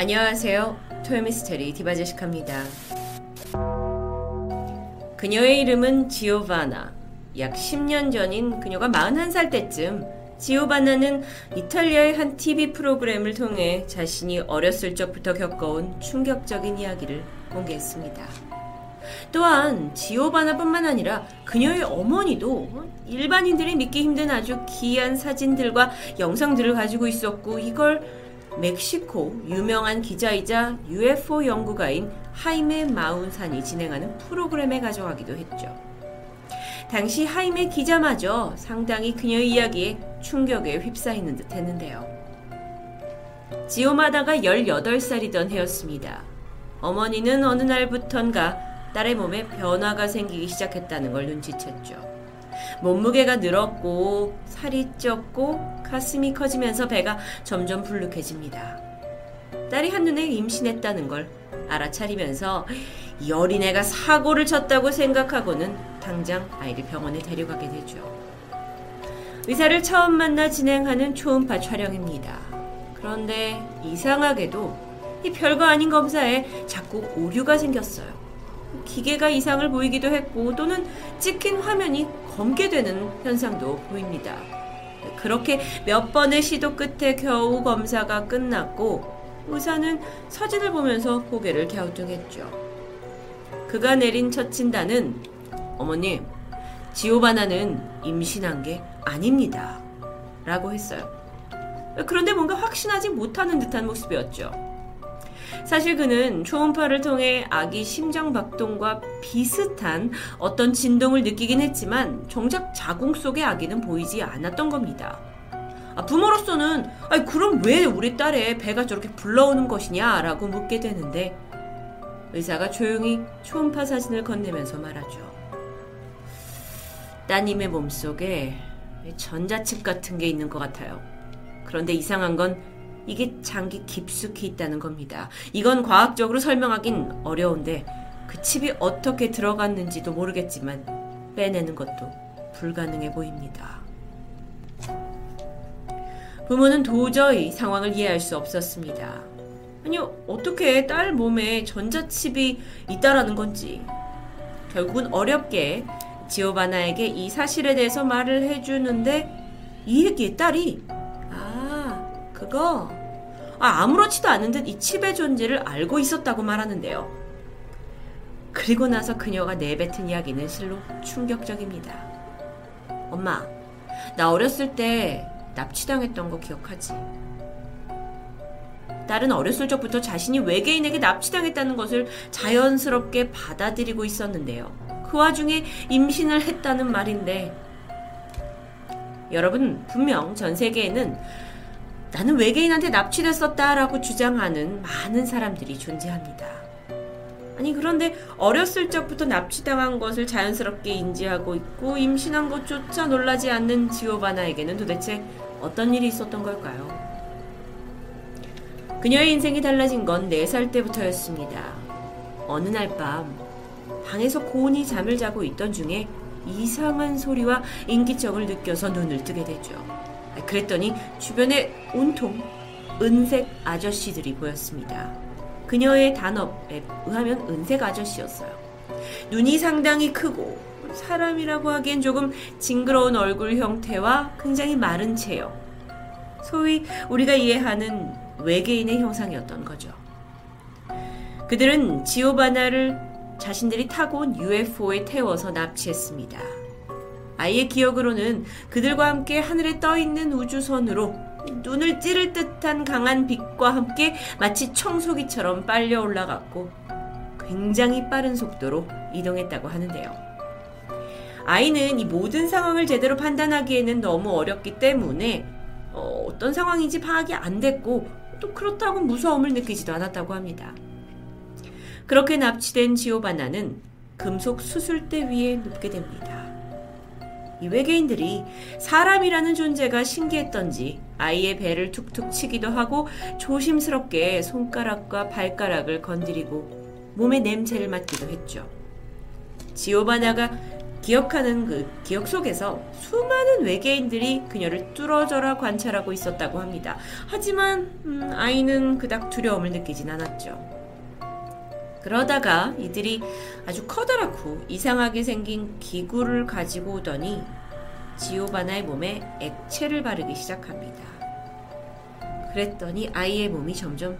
안녕하세요. 토요미스테리 디바제식합니다. 그녀의 이름은 지오바나. 약 10년 전인 그녀가 41살 때쯤 지오바나는 이탈리아의 한 TV 프로그램을 통해 자신이 어렸을 적부터 겪어온 충격적인 이야기를 공개했습니다. 또한 지오바나뿐만 아니라 그녀의 어머니도 일반인들이 믿기 힘든 아주 귀한 사진들과 영상들을 가지고 있었고 이걸 멕시코 유명한 기자이자 UFO 연구가인 하이메 마운산이 진행하는 프로그램에 가져가기도 했죠. 당시 하이메 기자마저 상당히 그녀의 이야기에 충격에 휩싸이는 듯 했는데요. 지오마다가 18살이던 해였습니다. 어머니는 어느 날부턴가 딸의 몸에 변화가 생기기 시작했다는 걸 눈치챘죠. 몸무게가 늘었고 살이 쪘고 가슴이 커지면서 배가 점점 불룩해집니다. 딸이 한눈에 임신했다는 걸 알아차리면서 이 어린애가 사고를 쳤다고 생각하고는 당장 아이를 병원에 데려가게 되죠. 의사를 처음 만나 진행하는 초음파 촬영입니다. 그런데 이상하게도 이 별거 아닌 검사에 자꾸 오류가 생겼어요. 기계가 이상을 보이기도 했고 또는 찍힌 화면이 검게 되는 현상도 보입니다. 그렇게 몇 번의 시도 끝에 겨우 검사가 끝났고 의사는 사진을 보면서 고개를 갸우뚱했죠. 그가 내린 첫 진단은 어머님, 지오바나는 임신한 게 아닙니다. 라고 했어요. 그런데 뭔가 확신하지 못하는 듯한 모습이었죠. 사실 그는 초음파를 통해 아기 심장 박동과 비슷한 어떤 진동을 느끼긴 했지만 정작 자궁 속의 아기는 보이지 않았던 겁니다. 아, 부모로서는 아니, 그럼 왜 우리 딸의 배가 저렇게 불러오는 것이냐 라고 묻게 되는데 의사가 조용히 초음파 사진을 건네면서 말하죠. 따님의 몸속에 전자칩 같은 게 있는 것 같아요. 그런데 이상한 건 이게 장기 깊숙이 있다는 겁니다. 이건 과학적으로 설명하긴 어려운데 그 칩이 어떻게 들어갔는지도 모르겠지만 빼내는 것도 불가능해 보입니다. 부모는 도저히 상황을 이해할 수 없었습니다. 아니, 어떻게 딸 몸에 전자칩이 있다라는 건지. 결국은 어렵게 지오바나에게 이 사실에 대해서 말을 해주는데 이 얘기에 딸이 아, 그거 아, 아무렇지도 않은 듯 이 칩의 존재를 알고 있었다고 말하는데요. 그리고 나서 그녀가 내뱉은 이야기는 실로 충격적입니다. 엄마, 나 어렸을 때 납치당했던 거 기억하지? 딸은 어렸을 적부터 자신이 외계인에게 납치당했다는 것을 자연스럽게 받아들이고 있었는데요. 그 와중에 임신을 했다는 말인데, 여러분, 분명 전 세계에는 나는 외계인한테 납치됐었다라고 주장하는 많은 사람들이 존재합니다. 아니, 그런데 어렸을 적부터 납치당한 것을 자연스럽게 인지하고 있고 임신한 것조차 놀라지 않는 지오바나에게는 도대체 어떤 일이 있었던 걸까요? 그녀의 인생이 달라진 건 4살 때부터였습니다. 어느 날 밤, 방에서 고온히 잠을 자고 있던 중에 이상한 소리와 인기척을 느껴서 눈을 뜨게 되죠. 그랬더니 주변에 온통 은색 아저씨들이 보였습니다. 그녀의 단업에 의하면 은색 아저씨였어요. 눈이 상당히 크고 사람이라고 하기엔 조금 징그러운 얼굴 형태와 굉장히 마른 체형. 소위 우리가 이해하는 외계인의 형상이었던 거죠. 그들은 지오바나를 자신들이 타고 온 UFO에 태워서 납치했습니다. 아이의 기억으로는 그들과 함께 하늘에 떠 있는 우주선으로 눈을 찌를 듯한 강한 빛과 함께 마치 청소기처럼 빨려 올라갔고 굉장히 빠른 속도로 이동했다고 하는데요. 아이는 이 모든 상황을 제대로 판단하기에는 너무 어렵기 때문에 어, 떤 상황인지 파악이 안 됐고 또 그렇다고 무서움을 느끼지도 않았다고 합니다. 그렇게 납치된 지오바나는 금속 수술대 위에 눕게 됩니다. 이 외계인들이 사람이라는 존재가 신기했던지 아이의 배를 툭툭 치기도 하고 조심스럽게 손가락과 발가락을 건드리고 몸의 냄새를 맡기도 했죠. 지오바나가 기억하는 그 기억 속에서 수많은 외계인들이 그녀를 뚫어져라 관찰하고 있었다고 합니다. 하지만 음, 아이는 그닥 두려움을 느끼진 않았죠. 그러다가 이들이 아주 커다랗고 이상하게 생긴 기구를 가지고 오더니 지오바나의 몸에 액체를 바르기 시작합니다. 그랬더니 아이의 몸이 점점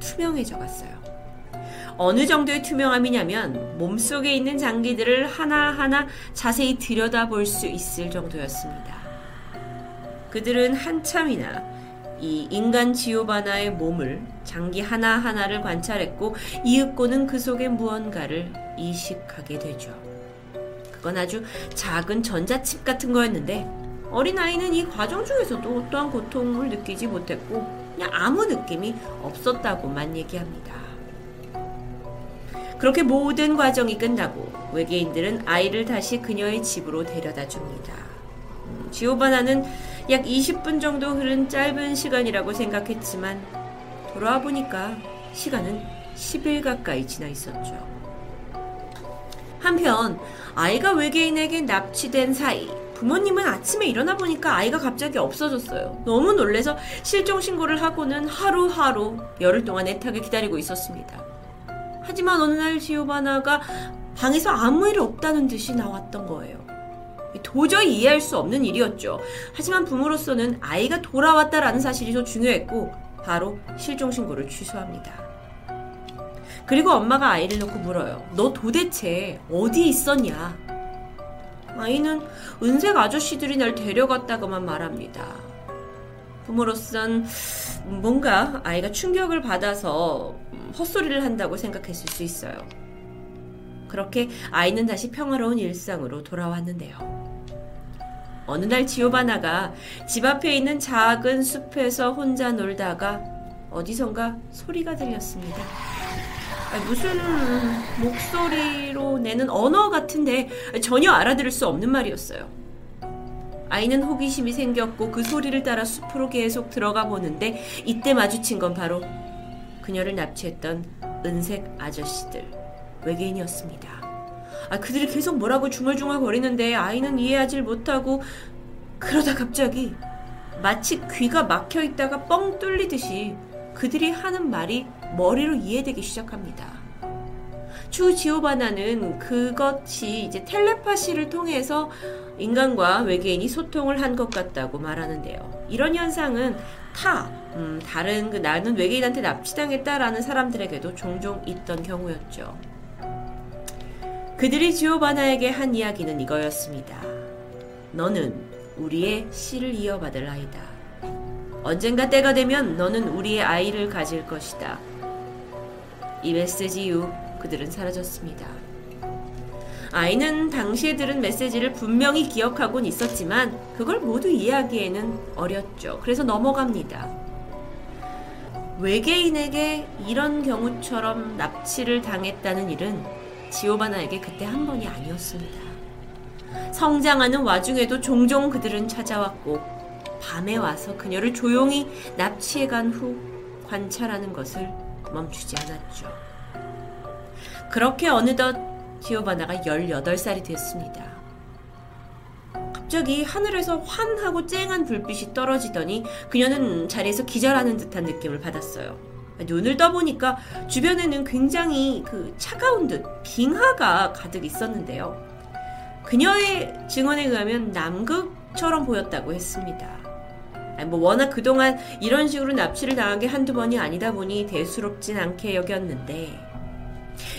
투명해져 갔어요. 어느 정도의 투명함이냐면 몸속에 있는 장기들을 하나하나 자세히 들여다볼 수 있을 정도였습니다. 그들은 한참이나 이 인간 지오바나의 몸을 장기 하나하나를 관찰했고 이윽고는 그 속에 무언가를 이식하게 되죠. 그건 아주 작은 전자칩 같은 거였는데 어린아이는 이 과정 중에서도 어떠한 고통을 느끼지 못했고 그냥 아무 느낌이 없었다고만 얘기합니다. 그렇게 모든 과정이 끝나고 외계인들은 아이를 다시 그녀의 집으로 데려다 줍니다. 음, 지오바나는 약 20분 정도 흐른 짧은 시간이라고 생각했지만 돌아와 보니까 시간은 10일 가까이 지나 있었죠. 한편 아이가 외계인에게 납치된 사이 부모님은 아침에 일어나 보니까 아이가 갑자기 없어졌어요. 너무 놀래서 실종 신고를 하고는 하루하루 열흘 동안 애타게 기다리고 있었습니다. 하지만 어느 날 지오바나가 방에서 아무 일 없다는 듯이 나왔던 거예요. 도저히 이해할 수 없는 일이었죠. 하지만 부모로서는 아이가 돌아왔다라는 사실이 더 중요했고 바로 실종 신고를 취소합니다. 그리고 엄마가 아이를 놓고 물어요. 너 도대체 어디 있었냐? 아이는 은색 아저씨들이 날 데려갔다고만 말합니다. 부모로선 뭔가 아이가 충격을 받아서 헛소리를 한다고 생각했을 수 있어요. 그렇게 아이는 다시 평화로운 일상으로 돌아왔는데요. 어느 날 지오바나가 집 앞에 있는 작은 숲에서 혼자 놀다가 어디선가 소리가 들렸습니다. 무슨 목소리로 내는 언어 같은데 전혀 알아들을 수 없는 말이었어요. 아이는 호기심이 생겼고 그 소리를 따라 숲으로 계속 들어가 보는데 이때 마주친 건 바로 그녀를 납치했던 은색 아저씨들, 외계인이었습니다. 아, 그들이 계속 뭐라고 중얼중얼 거리는데 아이는 이해하지 못하고 그러다 갑자기 마치 귀가 막혀 있다가 뻥 뚫리듯이 그들이 하는 말이 머리로 이해되기 시작합니다. 추 지오바나는 그것이 이제 텔레파시를 통해서 인간과 외계인이 소통을 한 것 같다고 말하는데요. 이런 현상은 타, 음, 다른 그 나는 외계인한테 납치당했다라는 사람들에게도 종종 있던 경우였죠. 그들이 지오바나에게 한 이야기는 이거였습니다. 너는 우리의 씨를 이어받을 아이다. 언젠가 때가 되면 너는 우리의 아이를 가질 것이다. 이 메시지 이후 그들은 사라졌습니다. 아이는 당시에 들은 메시지를 분명히 기억하곤 있었지만 그걸 모두 이해하기에는 어렸죠. 그래서 넘어갑니다. 외계인에게 이런 경우처럼 납치를 당했다는 일은 지오바나에게 그때 한 번이 아니었습니다. 성장하는 와중에도 종종 그들은 찾아왔고 밤에 와서 그녀를 조용히 납치해 간 후 관찰하는 것을 멈추지 않았죠. 그렇게 어느덧 지오바나가 18살이 됐습니다. 갑자기 하늘에서 환하고 쨍한 불빛이 떨어지더니 그녀는 자리에서 기절하는 듯한 느낌을 받았어요. 눈을 떠보니까 주변에는 굉장히 그 차가운 듯 빙하가 가득 있었는데요. 그녀의 증언에 의하면 남극처럼 보였다고 했습니다. 뭐 워낙 그동안 이런 식으로 납치를 당한 게 한두 번이 아니다 보니 대수롭진 않게 여겼는데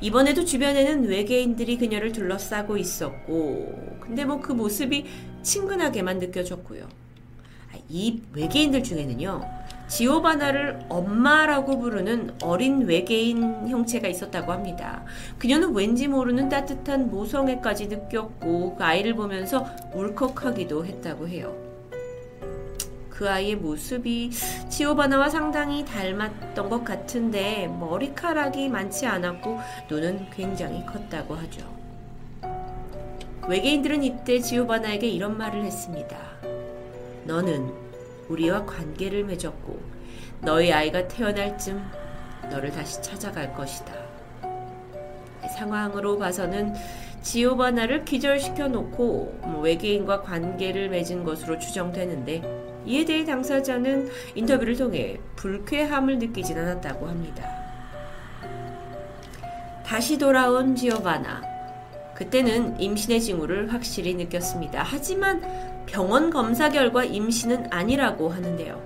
이번에도 주변에는 외계인들이 그녀를 둘러싸고 있었고, 근데 뭐 그 모습이 친근하게만 느껴졌고요. 아, 이 외계인들 중에는요, 지오바나를 엄마라고 부르는 어린 외계인 형체가 있었다고 합니다. 그녀는 왠지 모르는 따뜻한 모성애까지 느꼈고 그 아이를 보면서 울컥하기도 했다고 해요. 그 아이의 모습이 지오바나와 상당히 닮았던 것 같은데 머리카락이 많지 않았고 눈은 굉장히 컸다고 하죠. 외계인들은 이때 지오바나에게 이런 말을 했습니다. 너는 우리와 관계를 맺었고 너희 아이가 태어날 쯤 너를 다시 찾아갈 것이다. 상황으로 봐서는 지오바나를 기절시켜 놓고 뭐 외계인과 관계를 맺은 것으로 추정되는데 이에 대해 당사자는 인터뷰를 통해 불쾌함을 느끼진 않았다고 합니다. 다시 돌아온 지오바나. 그때는 임신의 징후를 확실히 느꼈습니다. 하지만 병원 검사 결과 임신은 아니라고 하는데요.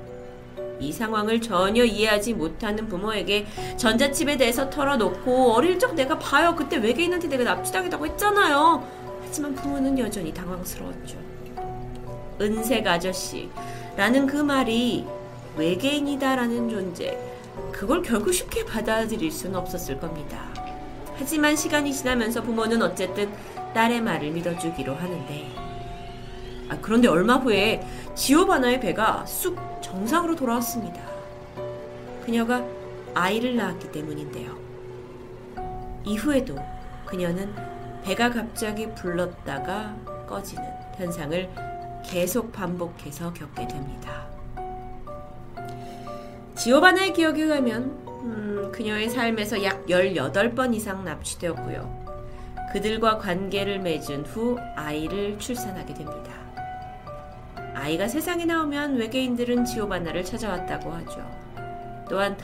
이 상황을 전혀 이해하지 못하는 부모에게 전자칩에 대해서 털어놓고 어릴 적 내가 봐요. 그때 외계인한테 내가 납치당했다고 했잖아요. 하지만 부모는 여전히 당황스러웠죠. 은색 아저씨라는 그 말이 외계인이다라는 존재, 그걸 결국 쉽게 받아들일 수는 없었을 겁니다. 하지만 시간이 지나면서 부모는 어쨌든 딸의 말을 믿어주기로 하는데, 아, 그런데 얼마 후에 지오바나의 배가 쑥 정상으로 돌아왔습니다. 그녀가 아이를 낳았기 때문인데요. 이후에도 그녀는 배가 갑자기 불렀다가 꺼지는 현상을 계속 반복해서 겪게 됩니다. 지오바나의 기억에 의하면 음, 그녀의 삶에서 약 18번 이상 납치되었고요. 그들과 관계를 맺은 후 아이를 출산하게 됩니다. 아이가 세상에 나오면 외계인들은 지오바나를 찾아왔다고 하죠. 또한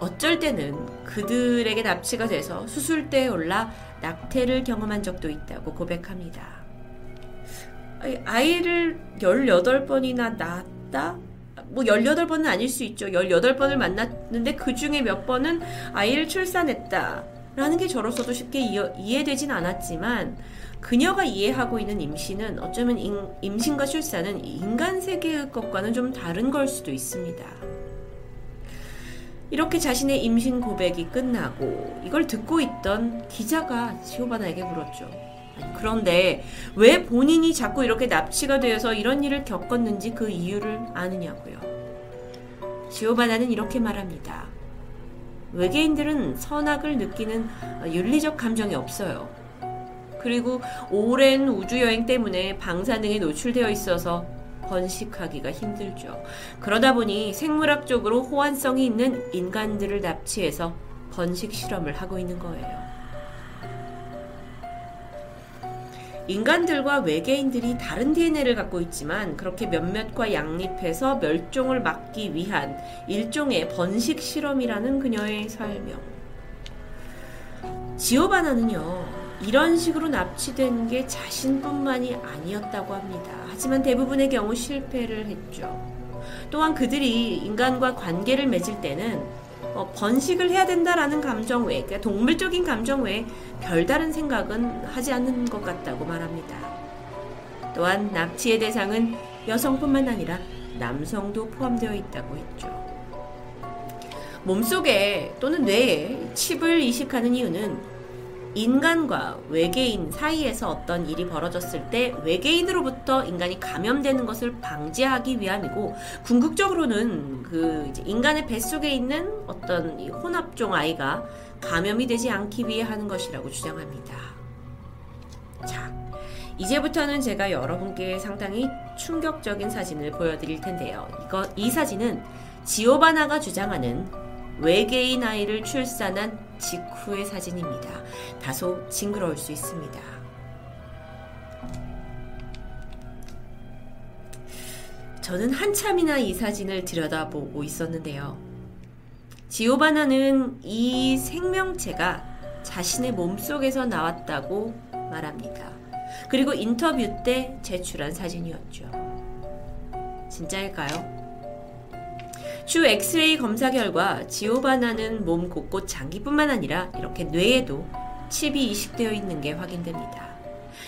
어쩔 때는 그들에게 납치가 돼서 수술대에 올라 낙태를 경험한 적도 있다고 고백합니다. 아이를 18번이나 낳았다? 뭐 18번은 아닐 수 있죠. 18번을 만났는데 그 중에 몇 번은 아이를 출산했다. 라는 게 저로서도 쉽게 이해되진 않았지만 그녀가 이해하고 있는 임신은 어쩌면 임, 신과 출산은 인간 세계의 것과는 좀 다른 걸 수도 있습니다. 이렇게 자신의 임신 고백이 끝나고 이걸 듣고 있던 기자가 지오바나에게 물었죠. 그런데 왜 본인이 자꾸 이렇게 납치가 되어서 이런 일을 겪었는지 그 이유를 아느냐고요. 지오바나는 이렇게 말합니다. 외계인들은 선악을 느끼는 윤리적 감정이 없어요. 그리고 오랜 우주여행 때문에 방사능에 노출되어 있어서 번식하기가 힘들죠. 그러다 보니 생물학적으로 호환성이 있는 인간들을 납치해서 번식 실험을 하고 있는 거예요. 인간들과 외계인들이 다른 DNA를 갖고 있지만 그렇게 몇몇과 양립해서 멸종을 막기 위한 일종의 번식 실험이라는 그녀의 설명. 지오바나는요, 이런 식으로 납치된 게 자신뿐만이 아니었다고 합니다. 하지만 대부분의 경우 실패를 했죠. 또한 그들이 인간과 관계를 맺을 때는 어, 번식을 해야 된다라는 감정 외에, 그러니까 동물적인 감정 외에 별다른 생각은 하지 않는 것 같다고 말합니다. 또한 납치의 대상은 여성뿐만 아니라 남성도 포함되어 있다고 했죠. 몸속에 또는 뇌에 칩을 이식하는 이유는 인간과 외계인 사이에서 어떤 일이 벌어졌을 때 외계인으로부터 인간이 감염되는 것을 방지하기 위함이고 궁극적으로는 그 인간의 뱃속에 있는 어떤 혼합종 아이가 감염이 되지 않기 위해 하는 것이라고 주장합니다. 자, 이제부터는 제가 여러분께 상당히 충격적인 사진을 보여드릴 텐데요. 이거 이 사진은 지오바나가 주장하는 외계인 아이를 출산한 직후의 사진입니다. 다소 징그러울 수 있습니다. 저는 한참이나 이 사진을 들여다보고 있었는데요. 지오바나는 이 생명체가 자신의 몸속에서 나왔다고 말합니다. 그리고 인터뷰 때 제출한 사진이었죠. 진짜일까요? 추 엑스레이 검사 결과 지오바나는 몸 곳곳 장기뿐만 아니라 이렇게 뇌에도 칩이 이식되어 있는 게 확인됩니다.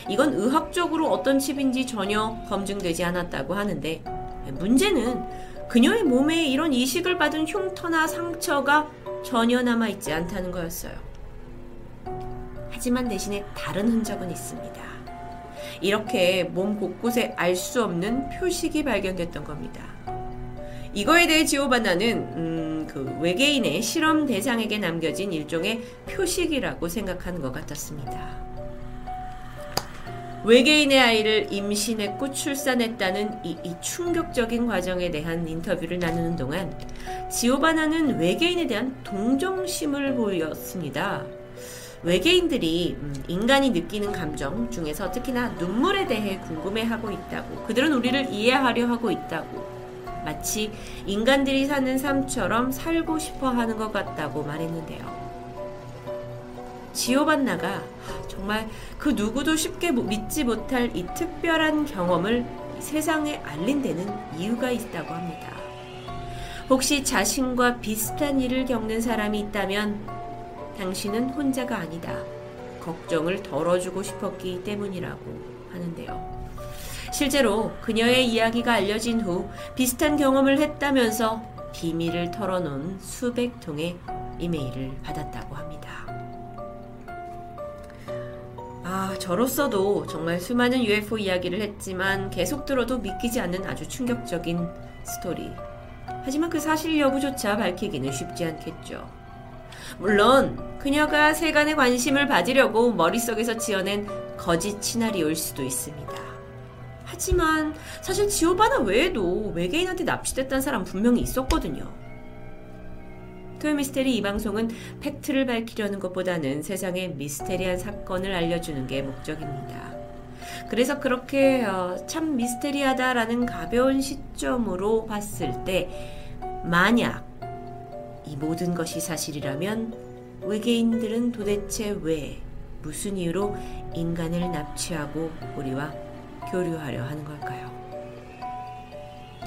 이건 의학적으로 어떤 칩인지 전혀 검증되지 않았다고 하는데 문제는 그녀의 몸에 이런 이식을 받은 흉터나 상처가 전혀 남아있지 않다는 거였어요. 하지만 대신에 다른 흔적은 있습니다. 이렇게 몸 곳곳에 알 수 없는 표식이 발견됐던 겁니다. 이거에 대해 지오바나는 음, 그 외계인의 실험 대상에게 남겨진 일종의 표식이라고 생각하는 것 같았습니다. 외계인의 아이를 임신했고 출산했다는 이, 이, 충격적인 과정에 대한 인터뷰를 나누는 동안 지오바나는 외계인에 대한 동정심을 보였습니다. 외계인들이 음, 인간이 느끼는 감정 중에서 특히나 눈물에 대해 궁금해하고 있다고 그들은 우리를 이해하려 하고 있다고 마치 인간들이 사는 삶처럼 살고 싶어 하는 것 같다고 말했는데요. 지오반나가 정말 그 누구도 쉽게 믿지 못할 이 특별한 경험을 세상에 알린 데는 이유가 있다고 합니다. 혹시 자신과 비슷한 일을 겪는 사람이 있다면 당신은 혼자가 아니다. 걱정을 덜어주고 싶었기 때문이라고 하는데요. 실제로 그녀의 이야기가 알려진 후 비슷한 경험을 했다면서 비밀을 털어놓은 수백 통의 이메일을 받았다고 합니다. 아, 저로서도 정말 수많은 UFO 이야기를 했지만 계속 들어도 믿기지 않는 아주 충격적인 스토리. 하지만 그 사실 여부조차 밝히기는 쉽지 않겠죠. 물론 그녀가 세간의 관심을 받으려고 머릿속에서 지어낸 거짓 시나리오일 수도 있습니다. 하지만 사실 지오바나 외에도 외계인한테 납치됐다는 사람 분명히 있었거든요. 토요미스테리 이 방송은 팩트를 밝히려는 것보다는 세상의 미스테리한 사건을 알려주는 게 목적입니다. 그래서 그렇게 어, 참 미스테리하다라는 가벼운 시점으로 봤을 때 만약 이 모든 것이 사실이라면 외계인들은 도대체 왜 무슨 이유로 인간을 납치하고 우리와 교류하려 하는 걸까요?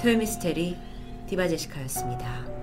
토요미스테리 디바제시카였습니다.